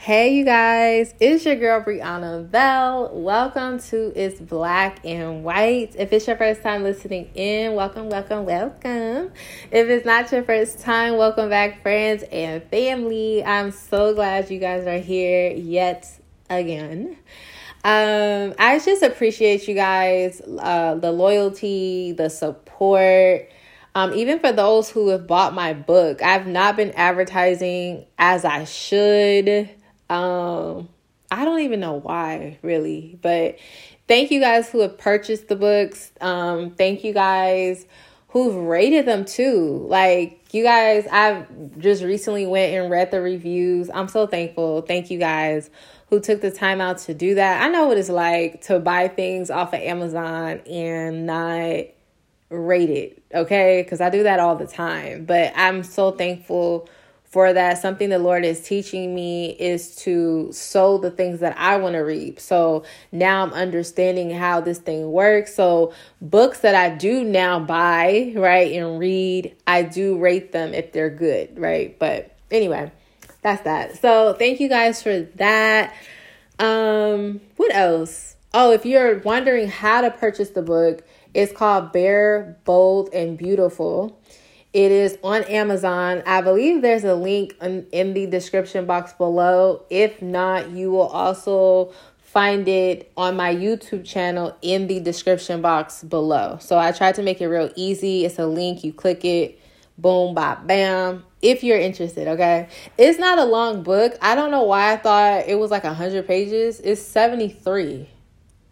Hey, you guys, it's your girl Brianna Bell. Welcome to It's Black and White. If it's your first time listening in, welcome, welcome, welcome. If it's not your first time, welcome back, friends and family. I'm so glad you guys are here yet again. Um, I just appreciate you guys, uh, the loyalty, the support. Um, even for those who have bought my book, I've not been advertising as I should. Um, I don't even know why, really, but thank you guys who have purchased the books. Um, thank you guys who've rated them too. Like you guys, I've just recently went and read the reviews. I'm so thankful. Thank you guys who took the time out to do that. I know what it's like to buy things off of Amazon and not rate it, okay? Because I do that all the time. But I'm so thankful for that. Something the Lord is teaching me is to sow the things that I want to reap. So now I'm understanding how this thing works. So books that I do now buy, right, and read, I do rate them if they're good, right? But anyway, that's that. So thank you guys for that. Um, what else? Oh, if you're wondering how to purchase the book, it's called Bare, Bold, and Beautiful. It is on Amazon. I believe there's a link in, in the description box below. If not, you will also find it on my YouTube channel in the description box below. So I tried to make it real easy. It's a link, you click it, boom, bop, bam. If you're interested, okay? It's not a long book. I don't know why I thought it was like 100 pages. It's 73.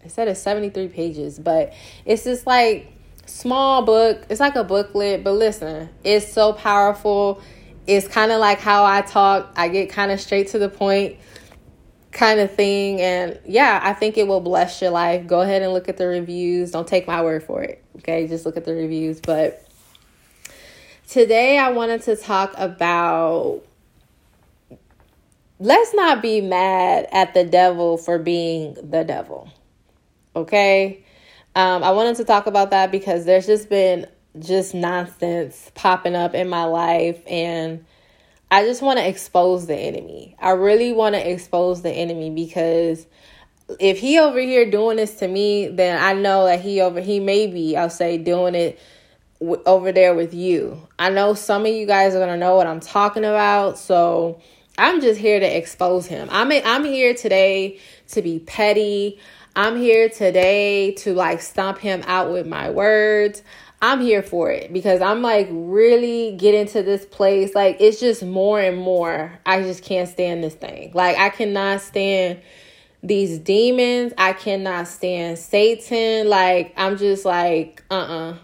It said it's 73 pages, but it's just like small book. It's like a booklet, but listen, it's so powerful. It's kind of like how I talk. I get kind of straight to the point kind of thing and yeah, I think it will bless your life. Go ahead and look at the reviews. Don't take my word for it. Okay? Just look at the reviews, but today I wanted to talk about let's not be mad at the devil for being the devil. Okay? Um, I wanted to talk about that because there's just been just nonsense popping up in my life and I just want to expose the enemy. I really want to expose the enemy because if he over here doing this to me, then I know that he over he may be I'll say doing it w- over there with you. I know some of you guys are to know what I'm talking about, so I'm just here to expose him. I'm I'm here today to be petty. I'm here today to like stomp him out with my words. I'm here for it because I'm like really getting to this place. Like it's just more and more. I just can't stand this thing. Like I cannot stand these demons. I cannot stand Satan. Like I'm just like, uh-uh.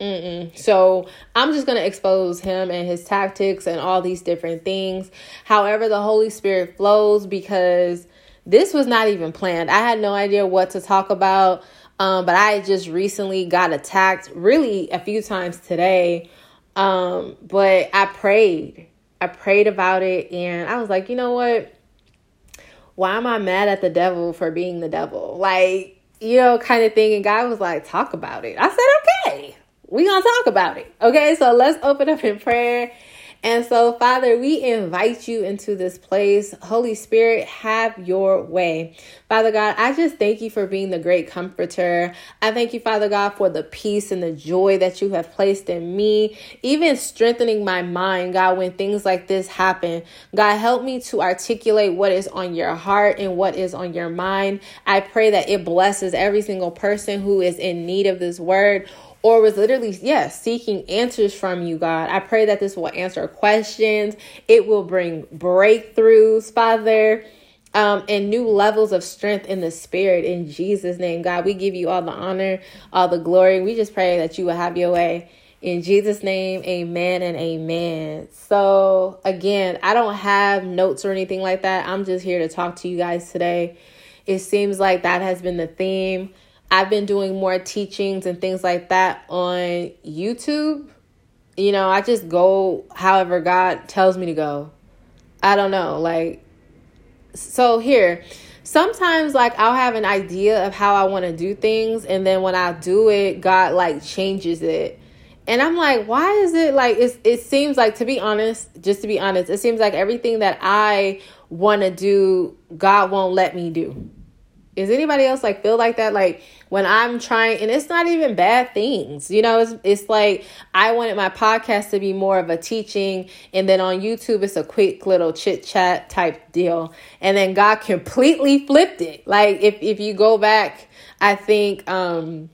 Mm-mm. So I'm just going to expose him and his tactics and all these different things. However, the Holy Spirit flows because this was not even planned. I had no idea what to talk about. Um, but I just recently got attacked really a few times today. Um, but I prayed. I prayed about it and I was like, you know what? Why am I mad at the devil for being the devil? Like, you know, kind of thing. And God was like, talk about it. I said, okay, we gonna talk about it. Okay, so let's open up in prayer and so, Father, we invite you into this place. Holy Spirit, have your way. Father God, I just thank you for being the great comforter. I thank you, Father God, for the peace and the joy that you have placed in me, even strengthening my mind, God, when things like this happen. God, help me to articulate what is on your heart and what is on your mind. I pray that it blesses every single person who is in need of this word or was literally, yes, yeah, seeking answers from you, God. I pray that this will answer questions. It will bring breakthroughs, Father, um, and new levels of strength in the spirit. In Jesus' name, God, we give you all the honor, all the glory. We just pray that you will have your way. In Jesus' name, amen and amen. So, again, I don't have notes or anything like that. I'm just here to talk to you guys today. It seems like that has been the theme I've been doing more teachings and things like that on YouTube. You know, I just go however God tells me to go. I don't know. Like, so here, sometimes like I'll have an idea of how I want to do things, and then when I do it, God like changes it. And I'm like, why is it like it's it seems like to be honest, just to be honest, it seems like everything that I want to do, God won't let me do. Is anybody else like feel like that? Like when I'm trying, and it's not even bad things, you know. It's it's like I wanted my podcast to be more of a teaching, and then on YouTube it's a quick little chit chat type deal, and then God completely flipped it. Like if if you go back, I think um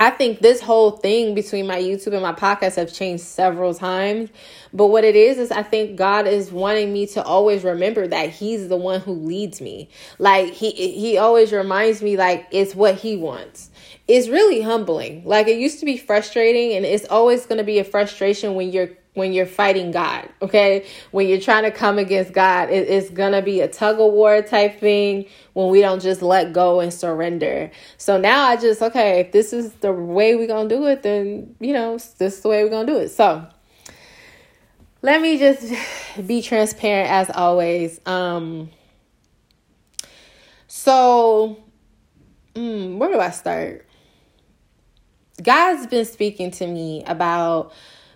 I think this whole thing between my YouTube and my podcast have changed several times. But what it is, is I think God is wanting me to always remember that He's the one who leads me. Like He He always reminds me like it's what He wants. It's really humbling. Like it used to be frustrating, and it's always gonna be a frustration when you're when you're fighting God, okay? When you're trying to come against God, it, it's gonna be a tug of war type thing when we don't just let go and surrender. So now I just, okay, if this is the way we're gonna do it, then, you know, this is the way we're gonna do it. So let me just be transparent as always. Um, so, mm, where do I start? God's been speaking to me about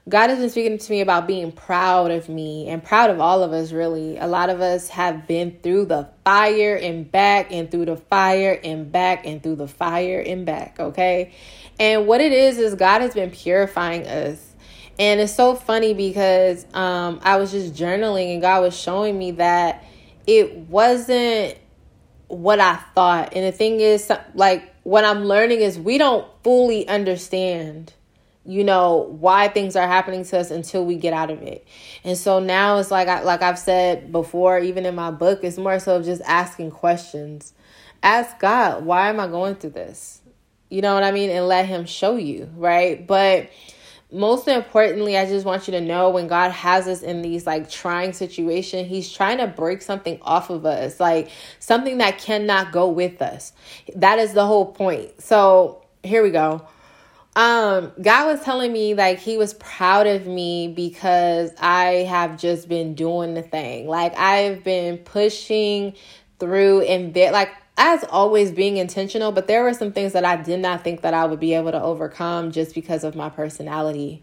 God has been speaking to me about being proud of me and proud of all of us, really. A lot of us have been through the fire and back and through the fire and back and through the fire and back, okay? And what it is, is God has been purifying us. And it's so funny because um, I was just journaling and God was showing me that it wasn't what I thought. And the thing is, like, what I'm learning is we don't fully understand you know why things are happening to us until we get out of it. And so now it's like I, like i've said before even in my book it's more so just asking questions. Ask god why am i going through this? You know what i mean? And let him show you right? But most importantly i just want you to know when god has us in these like trying situation he's trying to break something off of us like something that cannot go with us. That is the whole point. So here we go um god was telling me like he was proud of me because i have just been doing the thing. Like i've been pushing through and bit like as always being intentional but there were some things that i did not think that i would be able to overcome just because of my personality.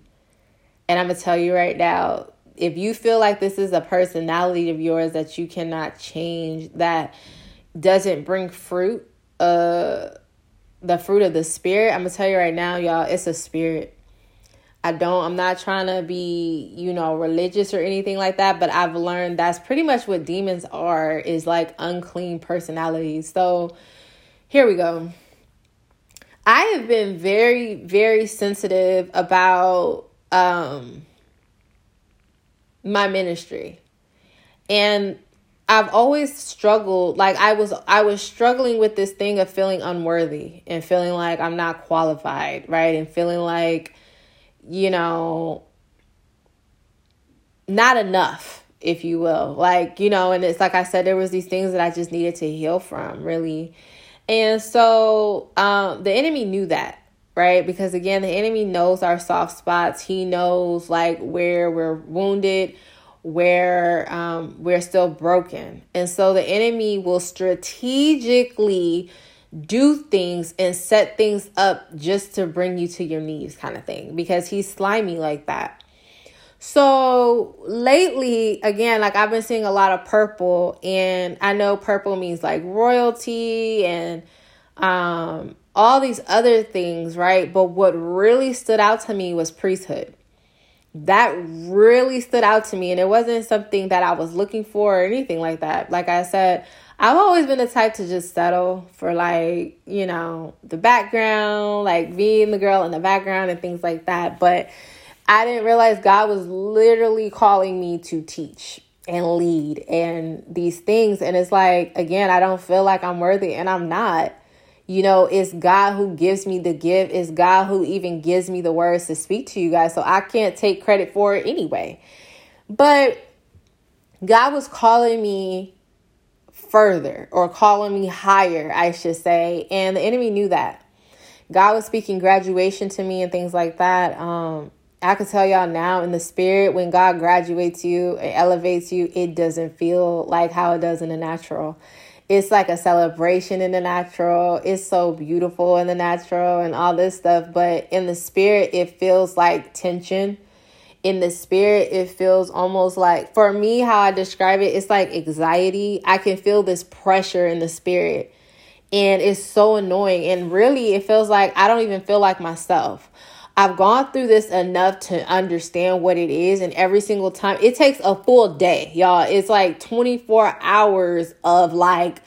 And i'm gonna tell you right now if you feel like this is a personality of yours that you cannot change that doesn't bring fruit uh the fruit of the spirit, I'm gonna tell you right now, y'all, it's a spirit. I don't, I'm not trying to be, you know, religious or anything like that, but I've learned that's pretty much what demons are is like unclean personalities. So here we go. I have been very, very sensitive about um my ministry. And I've always struggled like I was I was struggling with this thing of feeling unworthy and feeling like I'm not qualified, right? And feeling like you know not enough, if you will. Like, you know, and it's like I said there was these things that I just needed to heal from, really. And so um the enemy knew that right? Because again, the enemy knows our soft spots. He knows like where we're wounded, where um, we're still broken. And so the enemy will strategically do things and set things up just to bring you to your knees, kind of thing, because he's slimy like that. So lately, again, like I've been seeing a lot of purple, and I know purple means like royalty and um, all these other things, right? But what really stood out to me was priesthood that really stood out to me and it wasn't something that I was looking for or anything like that. Like I said, I've always been the type to just settle for like, you know, the background, like being the girl in the background and things like that. But I didn't realize God was literally calling me to teach and lead and these things. And it's like, again, I don't feel like I'm worthy and I'm not. You know, it's God who gives me the gift. It's God who even gives me the words to speak to you guys. So I can't take credit for it anyway. But God was calling me further or calling me higher, I should say. And the enemy knew that. God was speaking graduation to me and things like that. Um, I can tell y'all now in the spirit, when God graduates you and elevates you, it doesn't feel like how it does in the natural it's like a celebration in the natural. It's so beautiful in the natural and all this stuff. But in the spirit, it feels like tension. In the spirit, it feels almost like, for me, how I describe it, it's like anxiety. I can feel this pressure in the spirit. And it's so annoying. And really, it feels like I don't even feel like myself. I've gone through this enough to understand what it is, and every single time it takes a full day, y'all. It's like 24 hours of like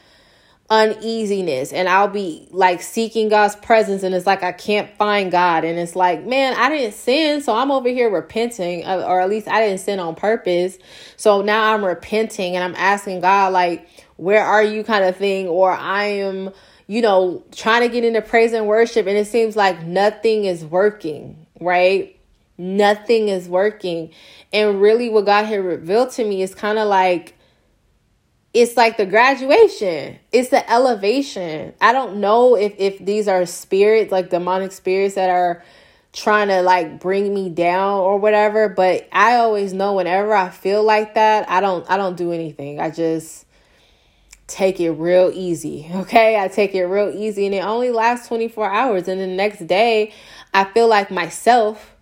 uneasiness, and I'll be like seeking God's presence, and it's like I can't find God, and it's like, man, I didn't sin, so I'm over here repenting, uh, or at least I didn't sin on purpose. So now I'm repenting, and I'm asking God, like, where are you, kind of thing, or I am you know, trying to get into praise and worship, and it seems like nothing is working, right? Nothing is working. And really, what God had revealed to me is kind of like, it's like the graduation it's the elevation i don't know if if these are spirits like demonic spirits that are trying to like bring me down or whatever but i always know whenever i feel like that i don't i don't do anything i just take it real easy. Okay. I take it real easy and it only lasts 24 hours. And the next day, I feel like myself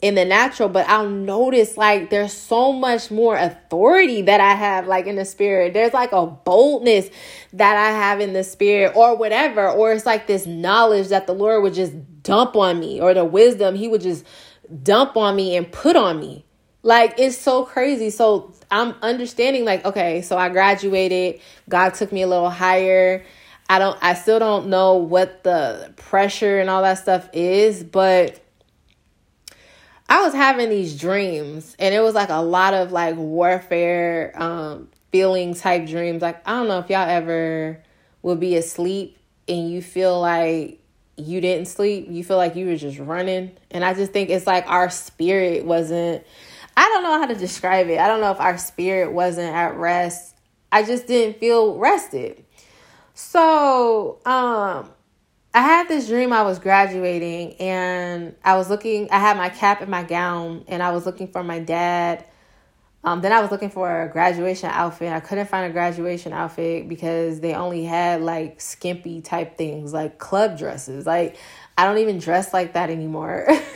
in the natural, but I'll notice like there's so much more authority that I have like in the spirit. There's like a boldness that I have in the spirit or whatever. Or it's like this knowledge that the Lord would just dump on me or the wisdom he would just dump on me and put on me. Like it's so crazy. So I'm understanding like okay, so I graduated, God took me a little higher. I don't I still don't know what the pressure and all that stuff is, but I was having these dreams and it was like a lot of like warfare um feeling type dreams. Like I don't know if y'all ever will be asleep and you feel like you didn't sleep, you feel like you were just running. And I just think it's like our spirit wasn't I don't know how to describe it. I don't know if our spirit wasn't at rest. I just didn't feel rested. So, um, I had this dream I was graduating and I was looking, I had my cap and my gown and I was looking for my dad. Um, then I was looking for a graduation outfit. I couldn't find a graduation outfit because they only had like skimpy type things, like club dresses. Like I don't even dress like that anymore.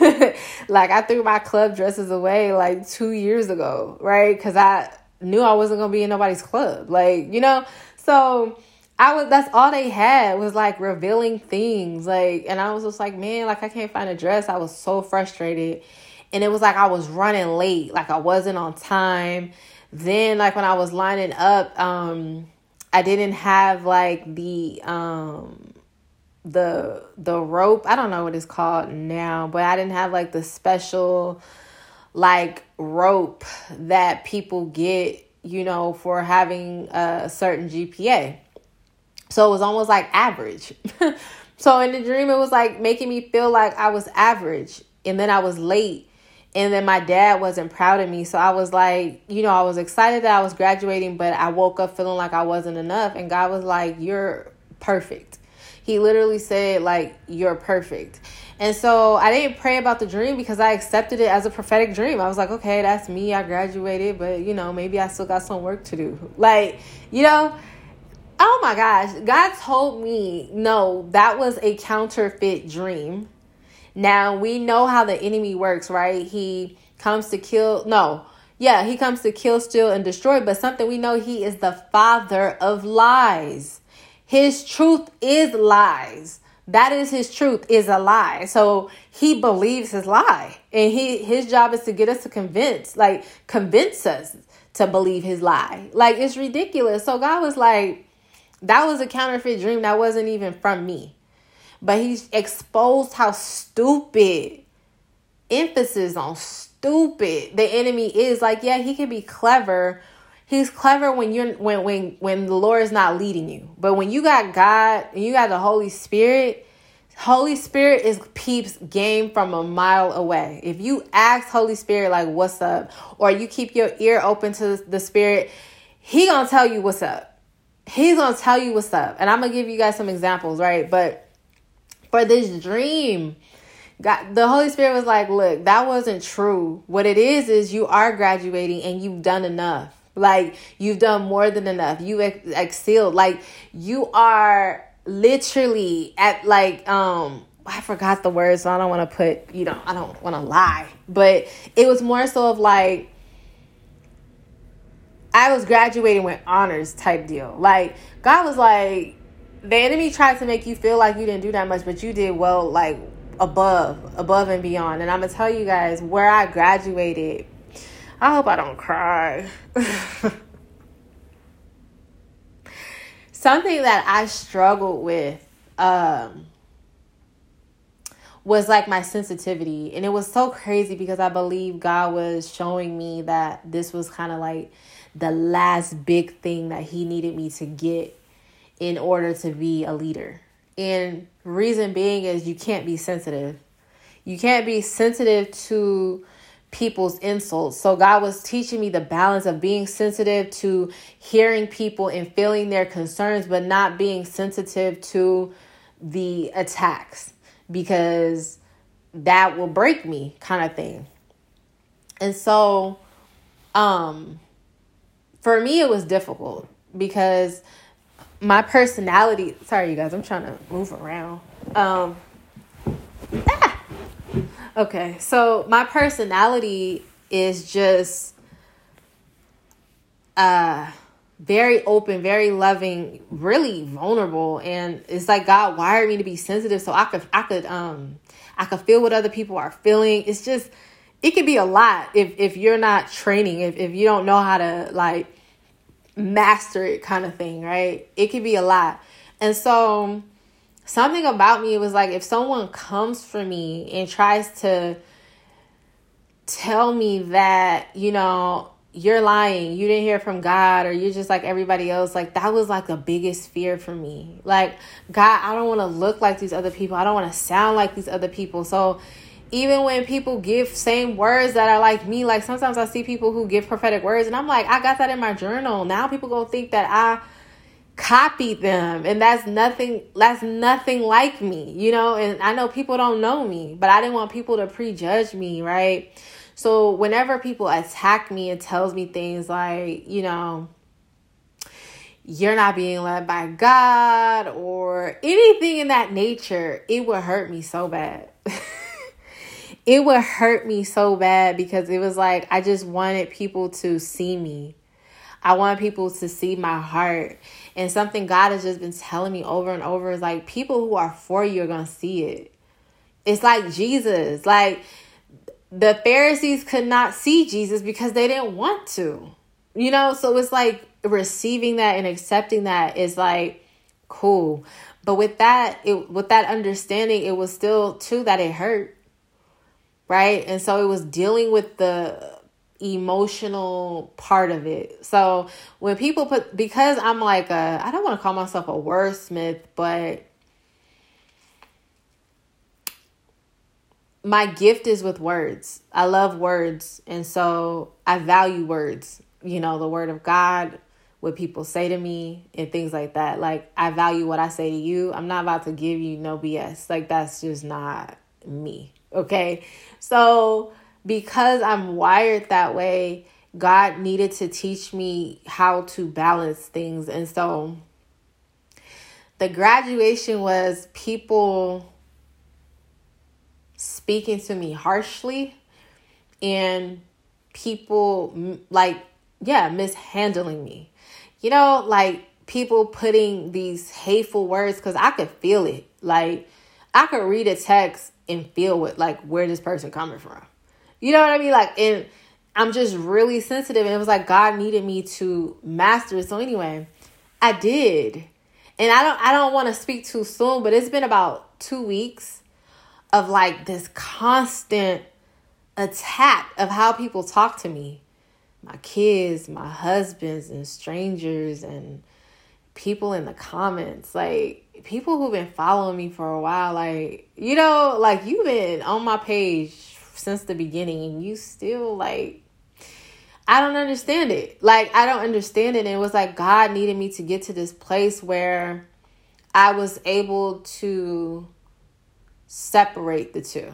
like I threw my club dresses away like 2 years ago, right? Cuz I knew I wasn't going to be in nobody's club. Like, you know, so I was that's all they had was like revealing things like and I was just like, man, like I can't find a dress. I was so frustrated. And it was like I was running late, like I wasn't on time. Then like when I was lining up, um I didn't have like the um the the rope i don't know what it's called now but i didn't have like the special like rope that people get you know for having a certain gpa so it was almost like average. So in the dream it was like making me feel like i was average and then i was late and then my dad wasn't proud of me. So i was like you know i was excited that i was graduating but i woke up feeling like i wasn't enough and god was like you're perfect he literally said, like, you're perfect. And so I didn't pray about the dream because I accepted it as a prophetic dream. I was like, okay, that's me. I graduated, but you know, maybe I still got some work to do. Like, you know, oh my gosh, God told me, no, that was a counterfeit dream. Now we know how the enemy works, right? He comes to kill, no, yeah, he comes to kill, steal, and destroy, but something we know he is the father of lies. His truth is lies. That is his truth is a lie. So he believes his lie. And he his job is to get us to convince, like convince us to believe his lie. Like it's ridiculous. So God was like that was a counterfeit dream that wasn't even from me. But he's exposed how stupid emphasis on stupid the enemy is. Like yeah, he can be clever He's clever when you're when when when the Lord is not leading you. But when you got God and you got the Holy Spirit, Holy Spirit is peeps game from a mile away. If you ask Holy Spirit like what's up or you keep your ear open to the Spirit, he going to tell you what's up. He's going to tell you what's up. And I'm going to give you guys some examples, right? But for this dream, God, the Holy Spirit was like, look, that wasn't true. What it is is you are graduating and you've done enough. Like you've done more than enough. You ex- excelled. Like you are literally at like um I forgot the words, so I don't want to put, you know, I don't want to lie. But it was more so of like I was graduating with honors type deal. Like God was like the enemy tried to make you feel like you didn't do that much, but you did well like above, above and beyond. And I'm going to tell you guys where I graduated. I hope I don't cry. Something that I struggled with um was like my sensitivity. And it was so crazy because I believe God was showing me that this was kind of like the last big thing that He needed me to get in order to be a leader. And reason being is you can't be sensitive. You can't be sensitive to people's insults. So God was teaching me the balance of being sensitive to hearing people and feeling their concerns, but not being sensitive to the attacks because that will break me kind of thing. And so um for me it was difficult because my personality sorry you guys i'm trying to move around um ah! Okay so my personality is just uh very open, very loving, really vulnerable, and it's like God wired me to be sensitive so I could I could um I could feel what other people are feeling. It's just it could be a lot if if you're not training, if if you don't know how to like master it kind of thing, right? It could be a lot. And so something about me was like if someone comes for me and tries to tell me that, you know, you're lying, you didn't hear from God, or you're just like everybody else. Like, that was like the biggest fear for me. Like, God, I don't want to look like these other people. I don't want to sound like these other people. So, even when people give same words that are like me, like sometimes I see people who give prophetic words, and I'm like, I got that in my journal. Now people gonna think that I copied them, and that's nothing. That's nothing like me, you know. And I know people don't know me, but I didn't want people to prejudge me, right? So whenever people attack me and tells me things like, you know, you're not being led by God or anything in that nature, it would hurt me so bad. it would hurt me so bad because it was like I just wanted people to see me. I want people to see my heart. And something God has just been telling me over and over is like people who are for you are going to see it. It's like Jesus. Like the Pharisees could not see Jesus because they didn't want to. You know, so it's like receiving that and accepting that is like cool. But with that, it with that understanding, it was still too that it hurt. Right? And so it was dealing with the emotional part of it. So when people put because I'm like a I don't want to call myself a wordsmith, but my gift is with words. I love words. And so I value words, you know, the word of God, what people say to me, and things like that. Like, I value what I say to you. I'm not about to give you no BS. Like, that's just not me. Okay. So, because I'm wired that way, God needed to teach me how to balance things. And so, the graduation was people speaking to me harshly and people like yeah mishandling me. You know like people putting these hateful words because i could feel it. Like i could read a text and feel what like where this person coming from you know what i mean? Like and i'm just really sensitive and it was like god needed me to master it. So anyway i did. And i don't i don't want to speak too soon but it's been about two weeks of like this constant attack of how people talk to me. My kids, my husbands, and strangers, and people in the comments. Like, people who've been following me for a while, like, you know, like you've been on my page since the beginning, and you still, like, I don't understand it. Like, I don't understand it. And it was like God needed me to get to this place where I was able to separate the two.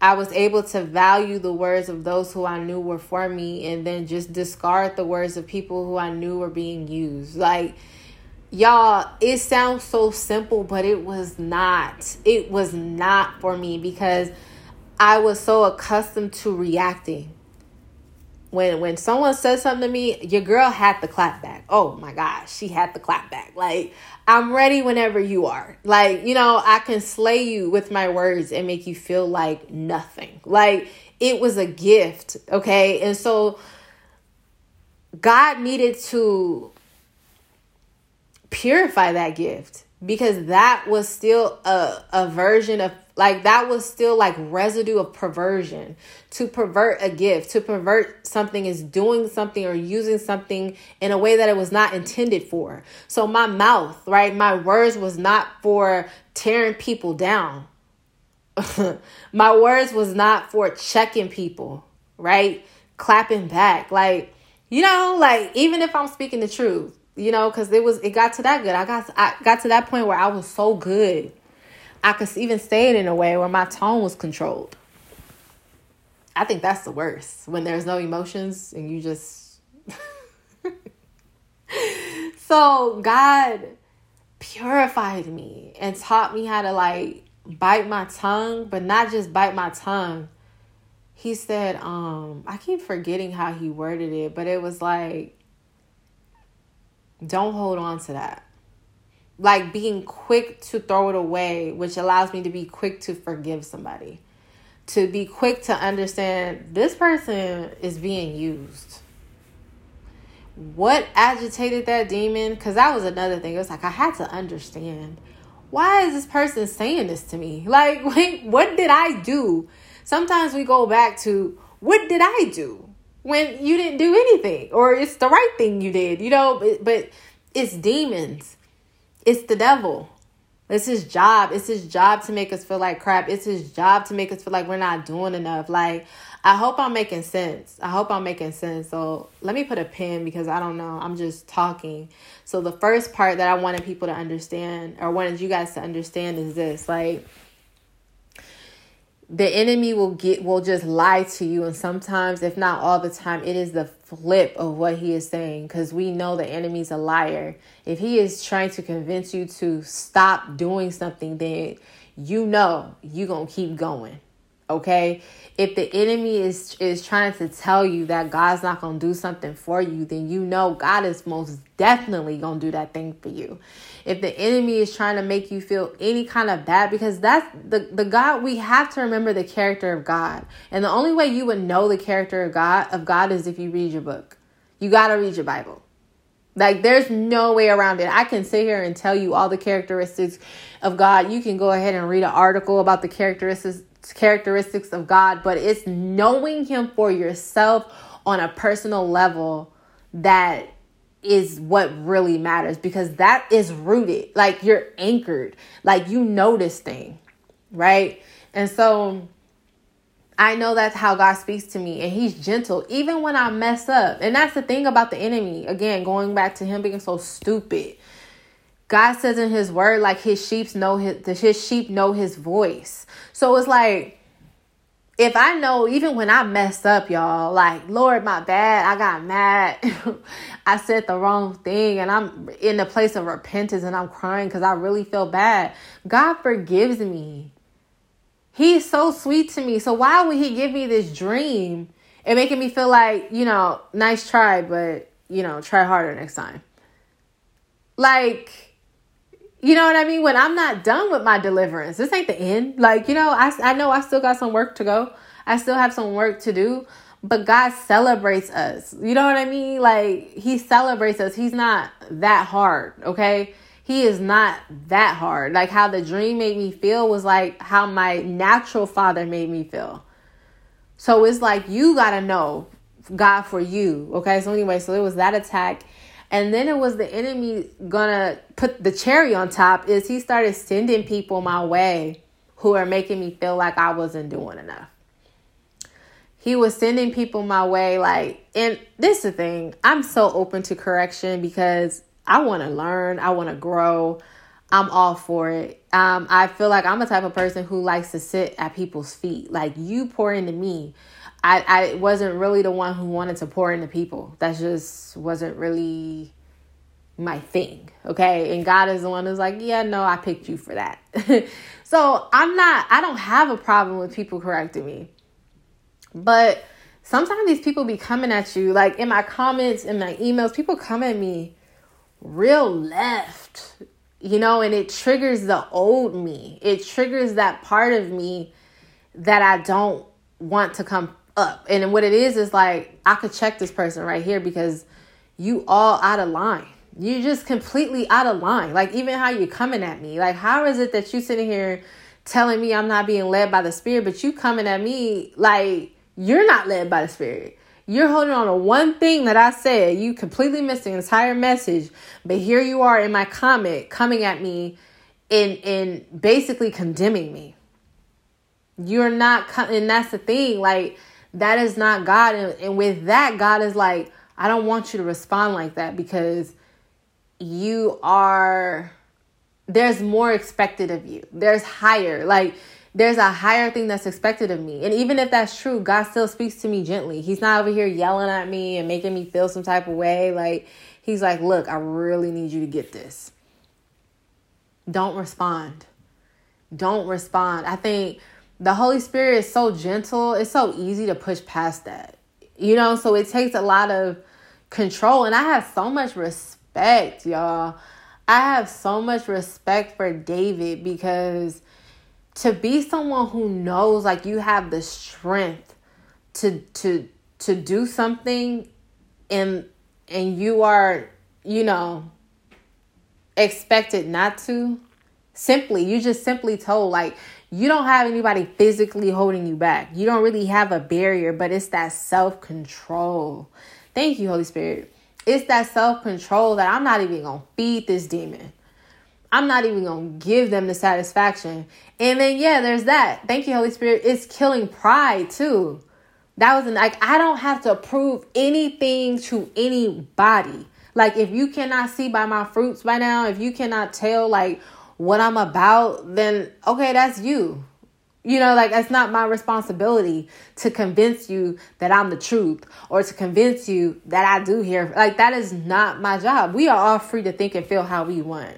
I was able to value the words of those who I knew were for me and then just discard the words of people who I knew were being used. Like, y'all, it sounds so simple, but it was not. It was not for me because I was so accustomed to reacting when when someone says something to me, your girl had to clap back. Oh my gosh, she had to clap back. Like I'm ready whenever you are. Like, you know, I can slay you with my words and make you feel like nothing. Like it was a gift, okay? And so God needed to purify that gift because that was still a, a version of like that was still like residue of perversion. To pervert a gift to pervert something is doing something or using something in a way that it was not intended for. So my mouth right my words was not for tearing people down. My words was not for checking people right? Clapping back. Like you know like even if i'm speaking the truth you know because it was it got to that good. I got i got to that point where i was so good I could even say it in a way where my tone was controlled. I think that's the worst when there's no emotions and you just. so God purified me and taught me how to like bite my tongue, but not just bite my tongue. He said, um, I keep forgetting how he worded it, but it was like, don't hold on to that like being quick to throw it away, which allows me to be quick to forgive somebody, to be quick to understand this person is being used. What agitated that demon? Because that was another thing. It was like I had to understand why is this person saying this to me? Like, wait, what did I do? Sometimes we go back to what did I do when you didn't do anything, or it's the right thing you did, you know? But, but it's demons it's the devil. It's his job. It's his job to make us feel like crap. It's his job to make us feel like we're not doing enough. Like, I hope I'm making sense. I hope I'm making sense. So, let me put a pin because I don't know. I'm just talking. So, the first part that I wanted people to understand, or wanted you guys to understand, is this like, the enemy will get will just lie to you. And sometimes if not all the time it is the flip of what he is saying. Because we know the enemy's a liar. If he is trying to convince you to stop doing something then you know you're gonna keep going okay? If the enemy is is trying to tell you that god's not gonna do something for you then you know god is most definitely gonna do that thing for you. If the enemy is trying to make you feel any kind of bad because that's the the god we have to remember the character of god. And the only way you would know the character of god of god is if you read your book. You got to read your bible. Like there's no way around it. I can sit here and tell you all the characteristics of God. You can go ahead and read an article about the characteristics characteristics of God, but it's knowing him for yourself on a personal level that is what really matters because that is rooted. Like you're anchored. Like you know this thing, right? And so I know that's how God speaks to me, and He's gentle even when I mess up. And that's the thing about the enemy. Again, going back to him being so stupid. God says in His Word, like His sheep know His His sheep know His voice. So it's like if I know, even when I messed up, y'all, like, Lord, my bad, I got mad, I said the wrong thing, and I'm in the place of repentance and I'm crying because I really feel bad. God forgives me. He's so sweet to me. So why would He give me this dream and making me feel like, you know, nice try, but, you know, try harder next time? Like, you know what I mean? When I'm not done with my deliverance, this ain't the end. Like, you know, I, I know I still got some work to go. I still have some work to do, but God celebrates us. You know what I mean? Like, He celebrates us. He's not that hard, okay? He is not that hard. Like, how the dream made me feel was like how my natural father made me feel. So it's like you got to know God for you, okay? So, anyway, so it was that attack and then it was the enemy gonna put the cherry on top is he started sending people my way who are making me feel like I wasn't doing enough. He was sending people my way like and this is the thing. I'm so open to correction because I want to learn, I want to grow. I'm all for it. Um, I feel like I'm a type of person who likes to sit at people's feet. Like you pour into me. I, I wasn't really the one who wanted to pour into people. That just wasn't really my thing. Okay. And God is the one who's like, yeah, no, I picked you for that. so I'm not, I don't have a problem with people correcting me. But sometimes these people be coming at you, like in my comments, in my emails, people come at me real left, you know, and it triggers the old me. It triggers that part of me that I don't want to come up. And what it is is like, I could check this person right here because you all out of line. You just completely out of line. Like even how you coming at me. Like how is it that you sitting here telling me I'm not being led by the spirit, but you coming at me like you're not led by the spirit. You're holding on to one thing that I said. You completely missed the entire message, but here you are in my comment coming at me and and basically condemning me. You're not, and that's the thing. Like that is not God, and, and with that, God is like, I don't want you to respond like that because you are there's more expected of you. There's higher. Like there's a higher thing that's expected of me. And even if that's true, God still speaks to me gently. He's not over here yelling at me and making me feel some type of way. Like he's like, "Look, I really need you to get this." Don't respond. Don't respond. I think the Holy Spirit is so gentle. It's so easy to push past that. You know, so it takes a lot of control and I have so much respect y'all. I have so much respect for David because to be someone who knows like you have the strength to to to do something and and you are, you know, expected not to simply you just simply told like you don't have anybody physically holding you back. You don't really have a barrier, but it's that self-control. Thank you, Holy Spirit. It's that self control that I'm not even going to feed this demon. I'm not even going to give them the satisfaction. And then, yeah, there's that. Thank you, Holy Spirit. It's killing pride too. That was like, I don't have to prove anything to anybody. Like, if you cannot see by my fruits by now, if you cannot tell, like, what I'm about, then okay, that's you. You know, like it's not my responsibility to convince you that I'm the truth or to convince you that I do hear. Like that is not my job. We are all free to think and feel how we want.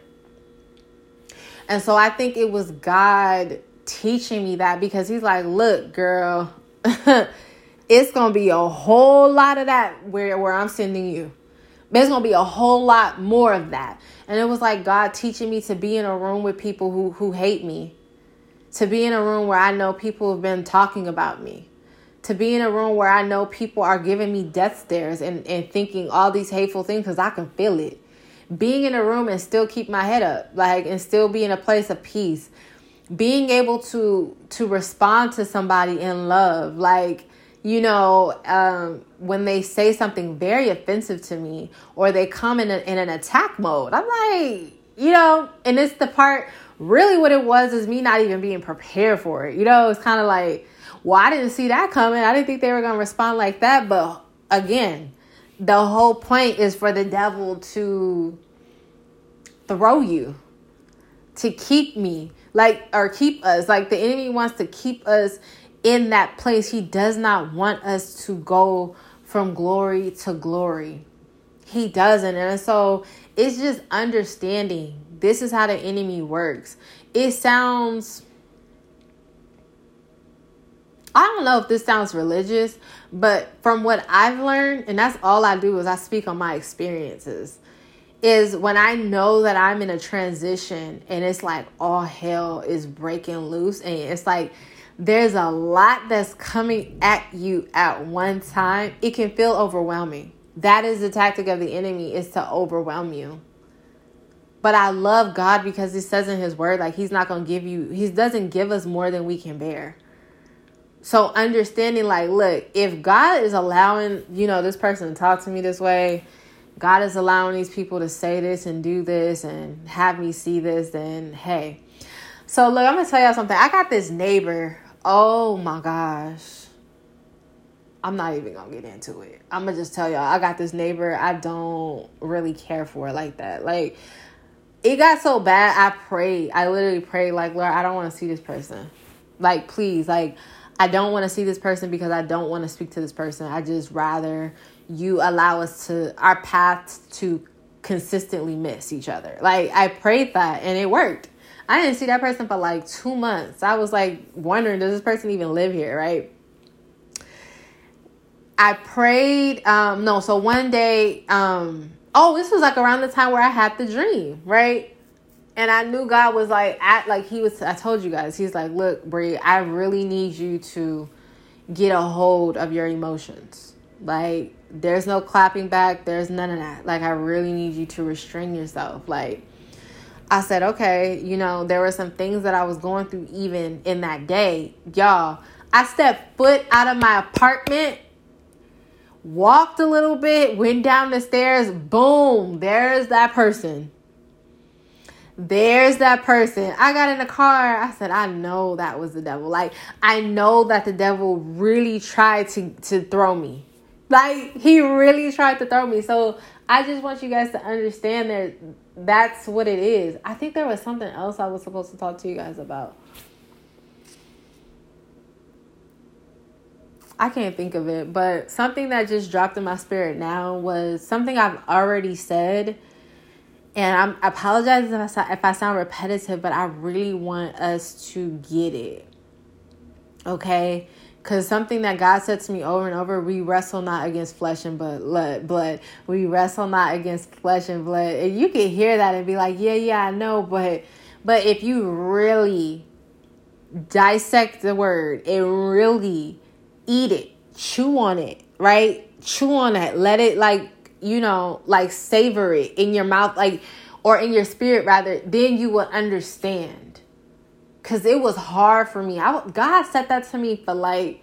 And so I think it was God teaching me that because he's like, "Look, girl, it's going to be a whole lot of that where where I'm sending you. There's going to be a whole lot more of that." And it was like God teaching me to be in a room with people who who hate me to be in a room where I know people have been talking about me, to be in a room where I know people are giving me death stares and, and thinking all these hateful things because I can feel it. Being in a room and still keep my head up, like, and still be in a place of peace. Being able to to respond to somebody in love, like, you know, um, when they say something very offensive to me or they come in, a, in an attack mode, I'm like, you know, and it's the part really what it was is me not even being prepared for it. You know, it's kind of like, well, I didn't see that coming. I didn't think they were going to respond like that. But again, the whole point is for the devil to throw you, to keep me, like, or keep us. Like, the enemy wants to keep us in that place. He does not want us to go from glory to glory. He doesn't. And so it's just understanding this is how the enemy works. It sounds I don't know if this sounds religious, but from what I've learned, and that's all I do is I speak on my experiences, is when I know that I'm in a transition and it's like all hell is breaking loose and it's like there's a lot that's coming at you at one time, it can feel overwhelming. That is the tactic of the enemy is to overwhelm you. But I love God because He says in His Word, like He's not gonna give you, He doesn't give us more than we can bear. So understanding, like, look, if God is allowing, you know, this person to talk to me this way, God is allowing these people to say this and do this and have me see this, then hey. So look, I'm gonna tell y'all something. I got this neighbor. Oh my gosh. I'm not even gonna get into it. I'm gonna just tell y'all I got this neighbor I don't really care for like that. Like it got so bad. I prayed. I literally prayed, like, Lord, I don't want to see this person. Like, please, like, I don't want to see this person because I don't want to speak to this person. I just rather you allow us to our paths to consistently miss each other. Like I prayed that and it worked. I didn't see that person for like two months. I was like wondering, does this person even live here, right? I prayed, um, no, so one day, um, oh, this was like around the time where I had the dream, right? And I knew God was like at like he was I told you guys, he's like, look, Brie, I really need you to get a hold of your emotions. Like there's no clapping back, there's none of that. Like I really need you to restrain yourself. Like I said, okay, you know, there were some things that I was going through even in that day. Y'all, I stepped foot out of my apartment, walked a little bit, went down the stairs, boom, there's that person. There's that person. I got in the car. I said, I know that was the devil. Like, I know that the devil really tried to, to throw me. Like, he really tried to throw me. So, I just want you guys to understand that that's what it is. I think there was something else I was supposed to talk to you guys about. I can't think of it, but something that just dropped in my spirit now was something I've already said. And I'm, apologize if I, if I sound repetitive, but I really want us to get it. Okay? Because something that God said to me over and over, we wrestle not against flesh and blood. Blood. We wrestle not against flesh and blood. And you can hear that and be like, yeah, yeah, I know. But but if you really dissect the word and really eat it, chew on it, right? Chew on it. Let it like you know, like savor it in your mouth, like or in your spirit rather. Then you will understand because it was hard for me. I God said that to me for like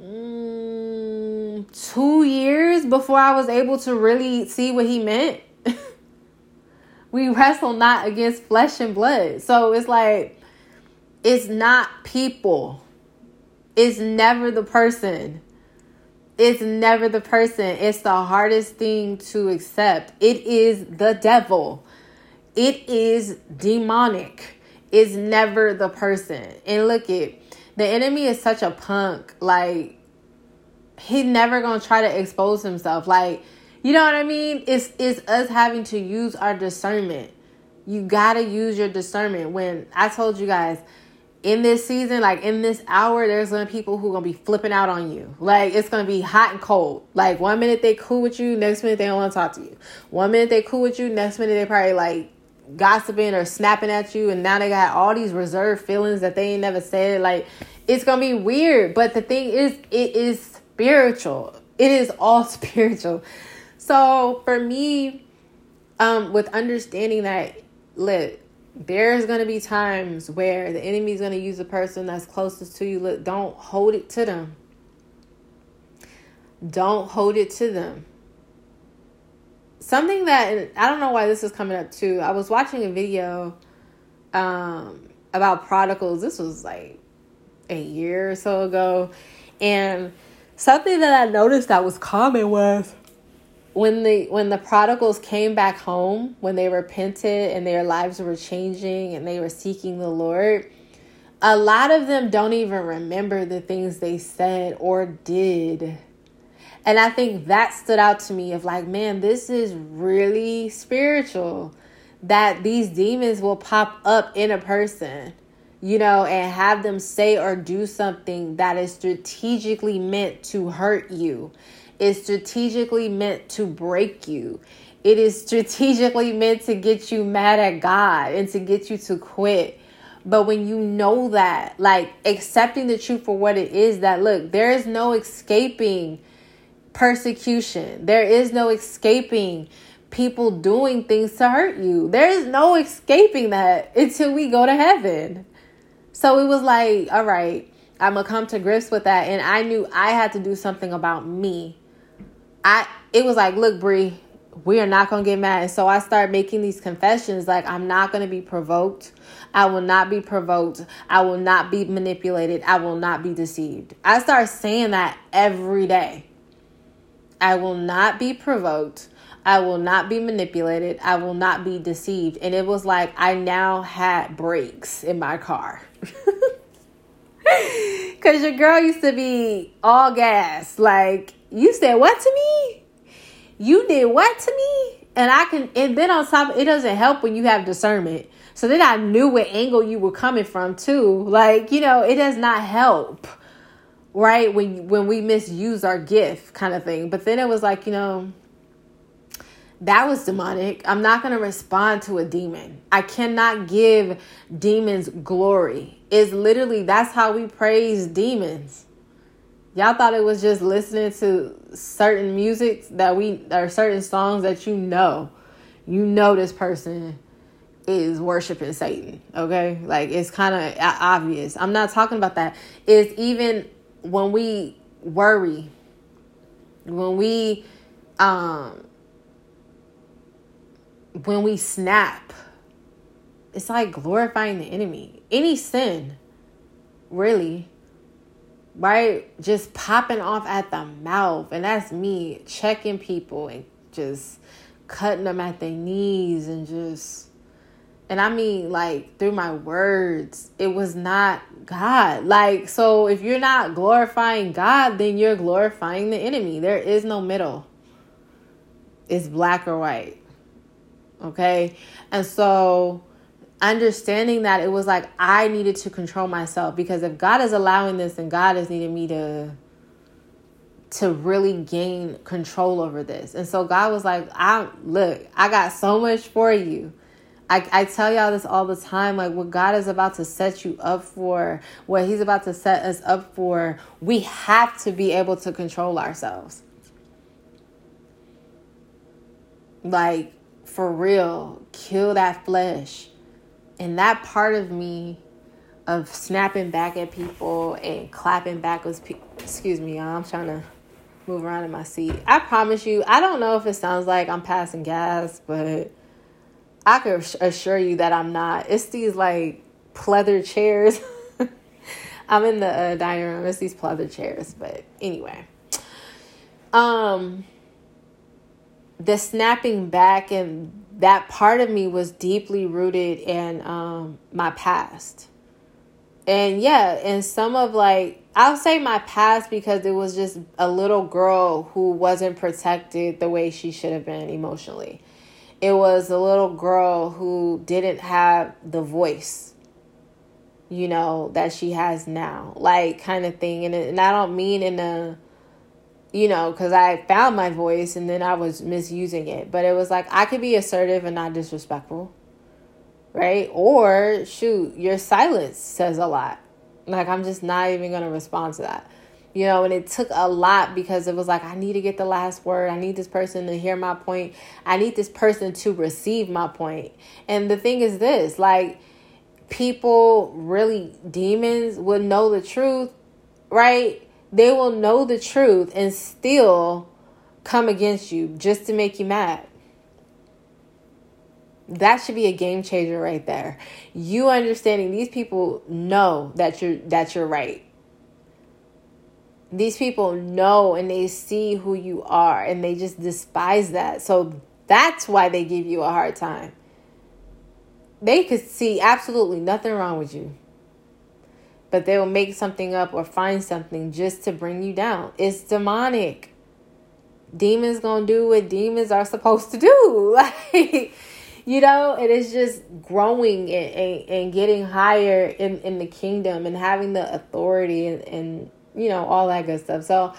mm, two years before I was able to really see what He meant. we wrestle not against flesh and blood, so it's like it's not people. It's never the person. It's never the person. It's the hardest thing to accept. It is the devil. It is demonic is never the person. And look it, the enemy is such a punk. Like he's never gonna try to expose himself. Like, you know what I mean? It's it's us having to use our discernment. You gotta use your discernment. When I told you guys in this season, like in this hour, there's gonna be people who gonna be flipping out on you. Like it's gonna be hot and cold. Like one minute they cool with you, next minute they don't want to talk to you. One minute they cool with you, next minute they probably like gossiping or snapping at you and now they got all these reserved feelings that they ain't never said like it's gonna be weird. But the thing is it is spiritual. It is all spiritual. So for me um with understanding that look there's gonna be times where the enemy's gonna use the person that's closest to you. Look don't hold it to them. Don't hold it to them something that I don't know why this is coming up too. I was watching a video um, about prodigals. This was like a year or so ago, and something that I noticed that was common was when the when the prodigals came back home when they repented and their lives were changing and they were seeking the Lord. A lot of them don't even remember the things they said or did and I think that stood out to me of like, man, this is really spiritual that these demons will pop up in a person, you know, and have them say or do something that is strategically meant to hurt you. It's strategically meant to break you. It is strategically meant to get you mad at God and to get you to quit. But when you know that, like accepting the truth for what it is, that look, there is no escaping persecution. There is no escaping people doing things to hurt you. There is no escaping that until we go to heaven. So it was like, all right, I'm gonna come to grips with that. And I knew I had to do something about me. I it was like, look, Brie, we are not gonna get mad. And so I started making these confessions like I'm not gonna be provoked. I will not be provoked. I will not be manipulated. I will not be deceived. I start saying that every day. I will not be provoked. I will not be manipulated. I will not be deceived. And it was like I now had brakes in my car. Because your girl used to be all gas. Like, you said what to me? You did what to me? And I can, and then on top, it doesn't help when you have discernment. So then I knew what angle you were coming from too. Like, you know, it does not help right when when we misuse our gift kind of thing. But then it was like you know that was demonic. I'm not going to respond to a demon. I cannot give demons glory. Is literally that's how we praise demons. Y'all thought it was just listening to certain music that we or certain songs that you know. You know this person is worshiping satan okay? Like it's kind of obvious. I'm not talking about that. It's even when we worry, when we um when we snap, it's like glorifying the enemy. Any sin, really, right? Just popping off at the mouth. And that's me checking people and just cutting them at their knees and just and I mean like through my words, it was not God. Like, so if you're not glorifying God, then you're glorifying the enemy. There is no middle, it's black or white. Okay. And so understanding that it was like I needed to control myself because if God is allowing this, then God is needing me to to really gain control over this. And so God was like, I look, I got so much for you. I, I tell y'all this all the time like what God is about to set you up for, what He's about to set us up for, we have to be able to control ourselves. Like, for real, kill that flesh. And that part of me of snapping back at people and clapping back was, excuse me, y'all, I'm trying to move around in my seat. I promise you, I don't know if it sounds like I'm passing gas, but I can assure you that I'm not. It's these like pleather chairs. I'm in the uh, dining room. It's these pleather chairs, but anyway. Um, the snapping back and that part of me was deeply rooted in um my past. And yeah, and some of like I'll say my past because it was just a little girl who wasn't protected the way she should have been emotionally it was a little girl who didn't have the voice you know that she has now like kind of thing. And, and i don't mean in a you know because i found my voice and then i was misusing it. But it was like i could be assertive and not disrespectful right? Or shoot your silence says a lot. Like i'm just not even gonna respond to that you know, and it took a lot because it was like, I need to get the last word. I need this person to hear my point. I need this person to receive my point. And the thing is this like, people really, demons would know the truth, right? They will know the truth and still come against you just to make you mad. That should be a game changer right there. You understanding these people know that you're that you're right these people know and they see who you are and they just despise that. So that's why they give you a hard time. They could see absolutely nothing wrong with you. But they will make something up or find something just to bring you down. It's demonic. Demons gonna do what demons are supposed to do. Like you know, it is just growing and, and, and getting higher in, in the kingdom and having the authority and, and you know, all that good stuff. So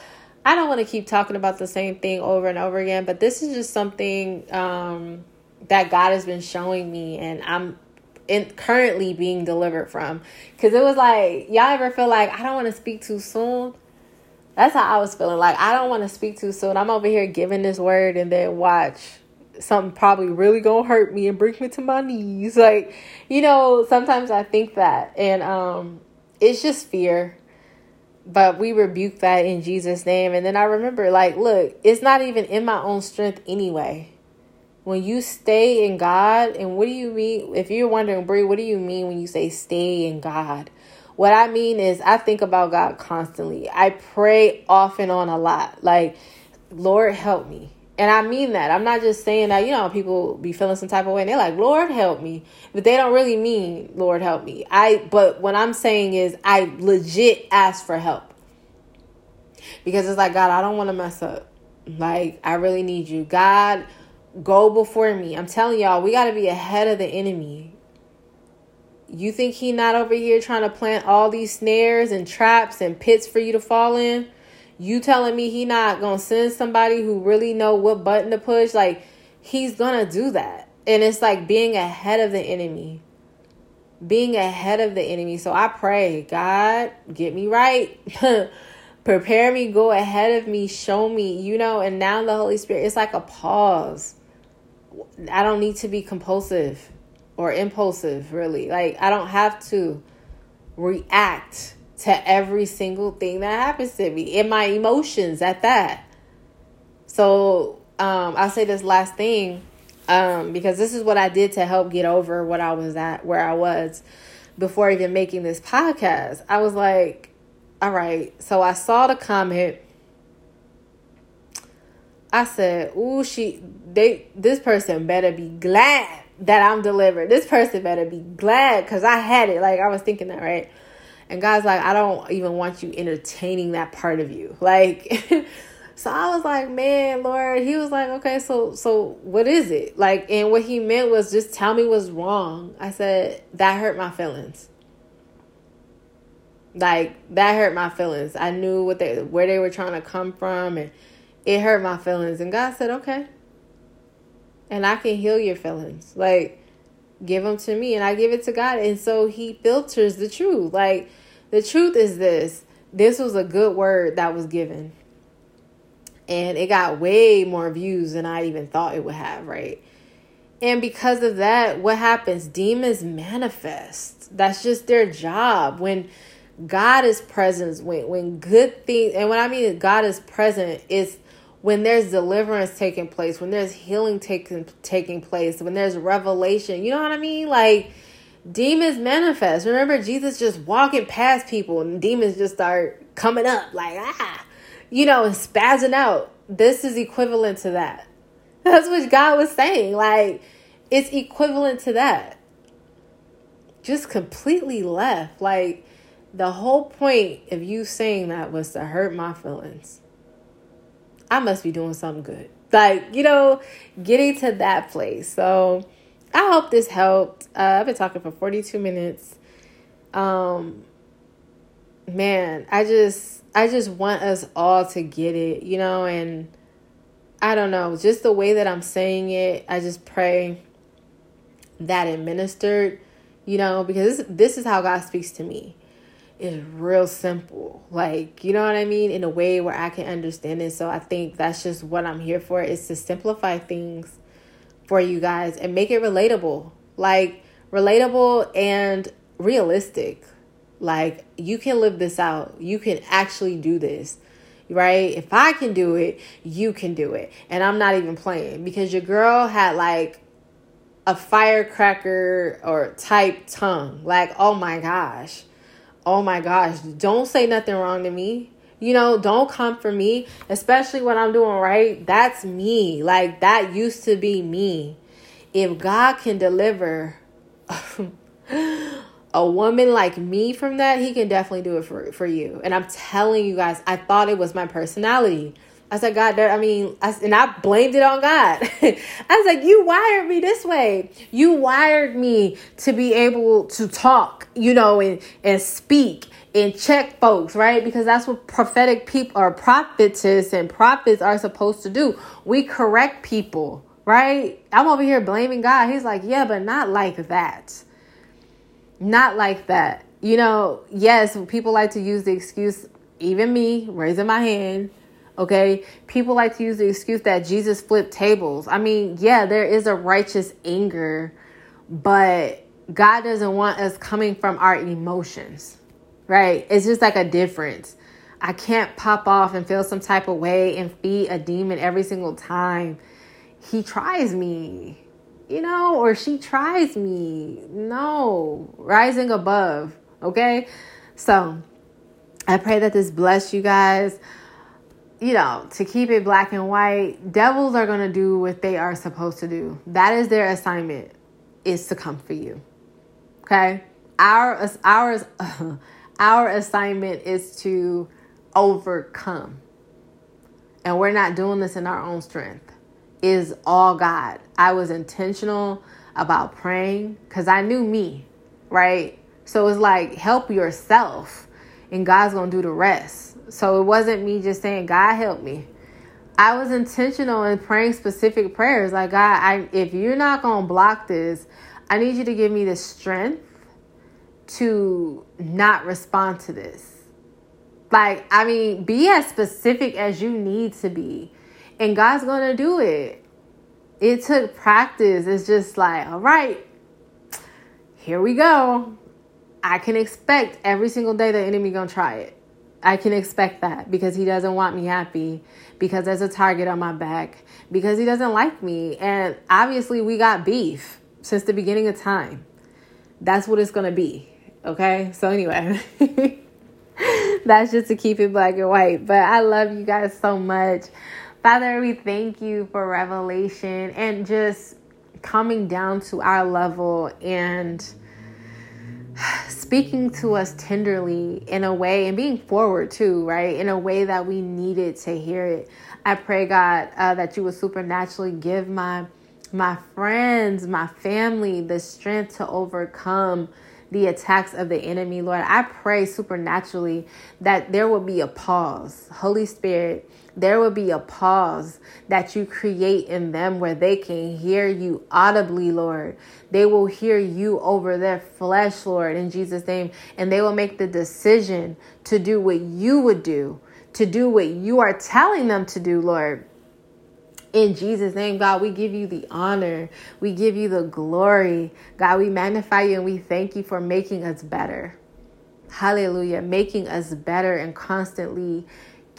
I don't want to keep talking about the same thing over and over again, but this is just something um, that God has been showing me, and I'm in, currently being delivered from. Because it was like, y'all ever feel like I don't want to speak too soon? That's how I was feeling. Like, I don't want to speak too soon. I'm over here giving this word, and then watch something probably really gonna hurt me and bring me to my knees. Like, you know, sometimes I think that, and um, it's just fear but we rebuke that in Jesus' name. And then I remember, like, look, it's not even in my own strength anyway. When you stay in God, and what do you mean? If you're wondering, Brie, what do you mean when you say stay in God? What I mean is, I think about God constantly. I pray off and on a lot. Like, Lord, help me. And I mean that. I'm not just saying that, you know, people be feeling some type of way and they're like, Lord help me. But they don't really mean, Lord help me. I but what I'm saying is I legit ask for help. Because it's like, God, I don't want to mess up. Like, I really need you. God, go before me. I'm telling y'all, we gotta be ahead of the enemy. You think he not over here trying to plant all these snares and traps and pits for you to fall in? You telling me he not gonna send somebody who really know what button to push? Like he's gonna do that. And it's like being ahead of the enemy. Being ahead of the enemy. So I pray, God, get me right. Prepare me, go ahead of me, show me, you know, and now the Holy Spirit, it's like a pause. I don't need to be compulsive or impulsive, really. Like, I don't have to react to every single thing that happens to me in my emotions at that. So, um, I'll say this last thing um, because this is what I did to help get over what I was at, where I was before even making this podcast. I was like, all right, so I saw the comment. I said, "Ooh, she they this person better be glad that I'm delivered. This person better be glad because I had it. Like I was thinking that, right? And God's like, I don't even want you entertaining that part of you. Like so I was like, man, Lord, he was like, okay, so so what is it? Like and what he meant was just tell me what's wrong. I said, that hurt my feelings. Like that hurt my feelings. I knew what they where they were trying to come from and it hurt my feelings. And God said, okay, and I can heal your feelings. Like, give them to me, and I give it to God. And so He filters the truth. Like, the truth is this this was a good word that was given. And it got way more views than I even thought it would have, right? And because of that, what happens? Demons manifest. That's just their job. When God is present, when when good things and when I mean God is present, it's when there's deliverance taking place, when there's healing taking taking place, when there's revelation, you know what I mean? Like demons manifest. Remember Jesus just walking past people and demons just start coming up like ah, you know, and spazzing out. This is equivalent to that. That's what God was saying. Like it's equivalent to that. Just completely left. Like the whole point of you saying that was to hurt my feelings. I must be doing something good. Like, you know, getting to that place. So I hope this helped. Uh, I've been talking for 42 minutes. Um, man, I just, I just want us all to get it, you know, and I don't know, just the way that I'm saying it, I just pray that it ministered, you know, because this, this is how God speaks to me is real simple. Like, you know what I mean? In a way where I can understand it. So I think that's just what I'm here for is to simplify things for you guys and make it relatable. Like relatable and realistic. Like you can live this out. You can actually do this. Right? If I can do it, you can do it. And I'm not even playing because your girl had like a firecracker or type tongue. Like, oh my gosh oh my gosh, don't say nothing wrong to me. You know, don't come for me, especially when I'm doing right. That's me. Like, that used to be me. If God can deliver a woman like me from that, He can definitely do it for, for you. And I'm telling you guys, I thought it was my personality. I said, God, I mean, I, and I blamed it on God. I was like, you wired me this way. You wired me to be able to talk, you know, and, and speak and check folks, right? Because that's what prophetic people or prophetess and prophets are supposed to do. We correct people, right? I'm over here blaming God. He's like, yeah, but not like that. Not like that. You know, yes, people like to use the excuse, even me, raising my hand Okay. People like to use the excuse that Jesus flipped tables. I mean, yeah, there is a righteous anger, but God doesn't want us coming from our emotions, right? It's just like a difference. I can't pop off and feel some type of way and feed a demon every single time he tries me, you know, or she tries me. No, rising above, okay? So I pray that this bless you guys. You know, to keep it black and white, devils are going to do what they are supposed to do. That is their assignment is to come for you. Okay? Our ours our assignment is to overcome. And we're not doing this in our own strength. Is all God. I was intentional about praying cuz I knew me, right? So it's like help yourself and God's going to do the rest. So it wasn't me just saying, God help me. I was intentional in praying specific prayers. Like, God, I, if you're not going to block this, I need you to give me the strength to not respond to this. Like, I mean, be as specific as you need to be. And God's going to do it. It took practice. It's just like, all right, here we go. I can expect every single day the enemy going to try it. I can expect that because he doesn't want me happy, because there's a target on my back, because he doesn't like me. And obviously, we got beef since the beginning of time. That's what it's going to be. Okay? So, anyway, that's just to keep it black and white. But I love you guys so much. Father, we thank you for revelation and just coming down to our level and speaking to us tenderly in a way and being forward too, right? In a way that we needed to hear it. I pray, God, uh, that you would supernaturally give my my friends, my family, the strength to overcome the attacks of the enemy, Lord. I pray supernaturally that there will be a pause. Holy Spirit, there will be a pause that you create in them where they can hear you audibly, Lord. They will hear you over their flesh, Lord, in Jesus' name. And they will make the decision to do what you would do, to do what you are telling them to do, Lord. In Jesus' name, God, we give you the honor. We give you the glory. God, we magnify you and we thank you for making us better. Hallelujah. Making us better and constantly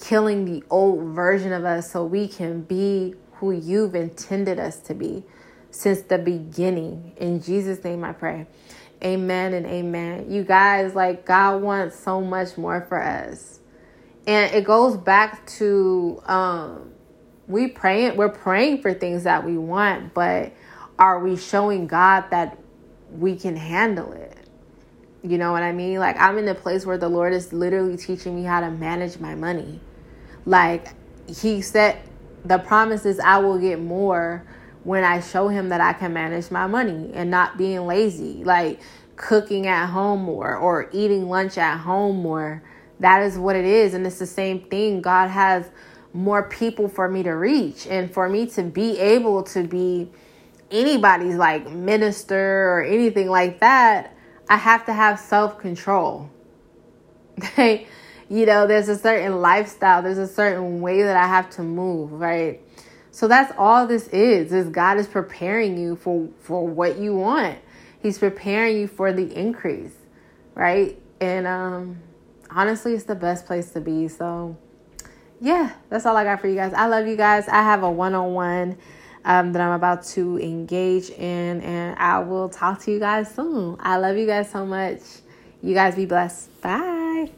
killing the old version of us so we can be who you've intended us to be since the beginning. In Jesus' name I pray. Amen and amen. You guys, like, God wants so much more for us. And it goes back to um we praying we're praying for things that we want, but are we showing God that we can handle it? You know what I mean? Like I'm in a place where the Lord is literally teaching me how to manage my money. Like he said the promise is I will get more when I show him that I can manage my money and not being lazy, like cooking at home more or eating lunch at home more. That is what it is. And it's the same thing. God has more people for me to reach and for me to be able to be anybody's like minister or anything like that. I have to have self control. You know, there's a certain lifestyle, there's a certain way that I have to move, right? So that's all this is. Is God is preparing you for for what you want. He's preparing you for the increase, right? And um honestly, it's the best place to be. So yeah, that's all I got for you guys. I love you guys. I have a one-on-one um, that I'm about to engage in, and I will talk to you guys soon. I love you guys so much. You guys be blessed. Bye.